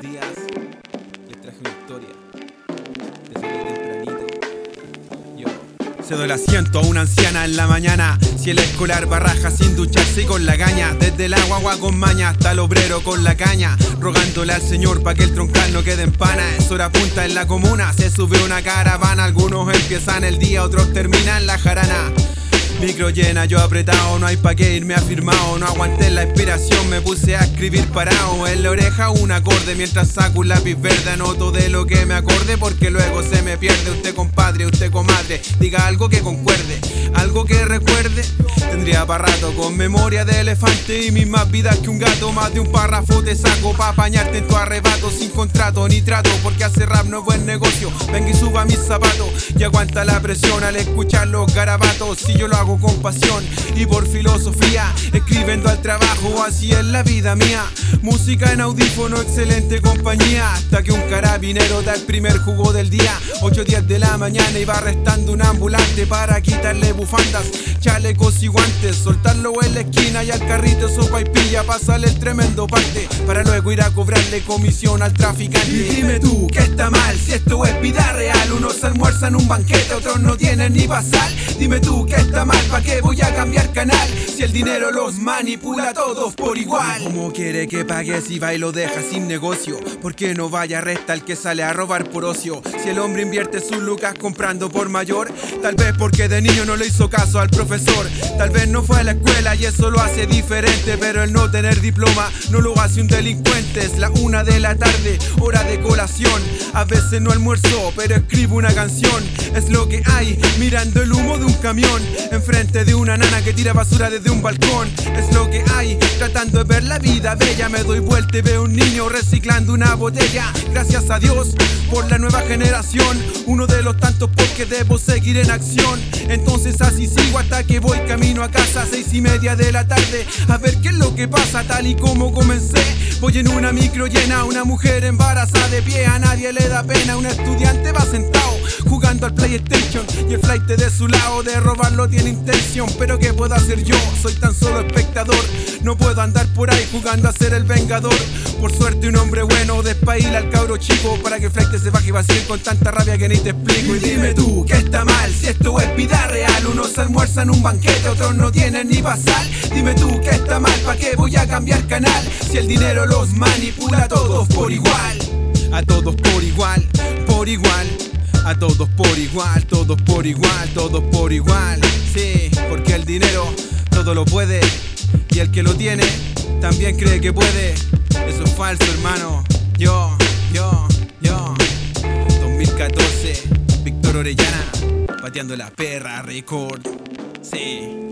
días les traje una historia. El asiento a una anciana en la mañana. Si el escolar barraja sin ducharse y con la caña. Desde el agua con maña hasta el obrero con la caña. Rogándole al señor pa' que el troncal no quede en pana. Es hora punta en la comuna. Se sube una caravana. Algunos empiezan el día, otros terminan la jarana. Micro llena, yo apretado, no hay pa' qué irme afirmado. No aguanté la inspiración, me puse a escribir parado. En la oreja un acorde mientras saco un lápiz verde. Anoto de lo que me acorde porque luego se me pierde. Usted compadre, usted comadre, diga algo que concuerde, algo que recuerde. Tendría para con memoria de elefante y mismas vidas que un gato. Más de un párrafo te saco pa' apañarte en tu arrebato sin contrato ni trato. Porque hacer rap no es buen negocio. Venga y suba mis zapatos y aguanta la presión al escuchar los garabatos. Si yo lo hago con pasión y por filosofía, escribiendo al trabajo, así es la vida mía. Música en audífono, excelente compañía. Hasta que un carabinero da el primer jugo del día. 8 días de la mañana y va arrestando un ambulante para quitarle bufandas, chalecos y guantes. Soltarlo en la esquina y al carrito sopa y pilla. Pasarle el tremendo parte para luego ir a cobrarle comisión al traficante. Y dime tú, ¿qué está mal? Si esto es vida real, almuerzan un banquete, otros no tienen ni pasar. Dime tú, ¿qué está mal? ¿Para qué voy a cambiar canal? Si el dinero los manipula a todos por igual. ¿Cómo quiere que pague si va y lo deja sin negocio? ¿Por qué no vaya resta el que sale a robar por ocio? Si el hombre invierte sus lucas comprando por mayor, tal vez porque de niño no le hizo caso al profesor. Tal vez no fue a la escuela y eso lo hace diferente, pero el no tener diploma no lo hace un delincuente. Es la una de la tarde, hora de colación. A veces no almuerzo, pero escribo una Es lo que hay, mirando el humo de un camión. Enfrente de una nana que tira basura desde un balcón. Es lo que hay, tratando de ver la vida bella. Me doy vuelta y veo un niño reciclando una botella. Gracias a Dios por la nueva generación. Uno de los tantos porque debo seguir en acción. Entonces así sigo hasta que voy camino a casa, seis y media de la tarde. A ver qué es lo que pasa, tal y como comencé. Voy en una micro llena, una mujer embarazada de pie, a nadie le da pena. Un estudiante va sentado jugando al PlayStation y el flight de su lado de robarlo tiene intención. Pero ¿qué puedo hacer yo? Soy tan solo espectador. No puedo andar por ahí jugando a ser el vengador. Por suerte, un hombre bueno despaila al cabro chico para que el flight se baje y vacíe con tanta rabia que ni te explico. Y dime tú, ¿qué está mal? Si esto es vida real, unos almuerzan un banquete, otros no tienen ni basal. Dime tú, ¿qué está mal? ¿Para qué voy a cambiar canal? Si el dinero los manipula a todos por igual. A todos por igual, por igual. A todos por igual, todos por igual, todos por igual. Sí, porque el dinero todo lo puede. Y el que lo tiene también cree que puede. Eso es falso, hermano. Yo, yo, yo. 2014, Víctor Orellana, pateando la perra record. Sí.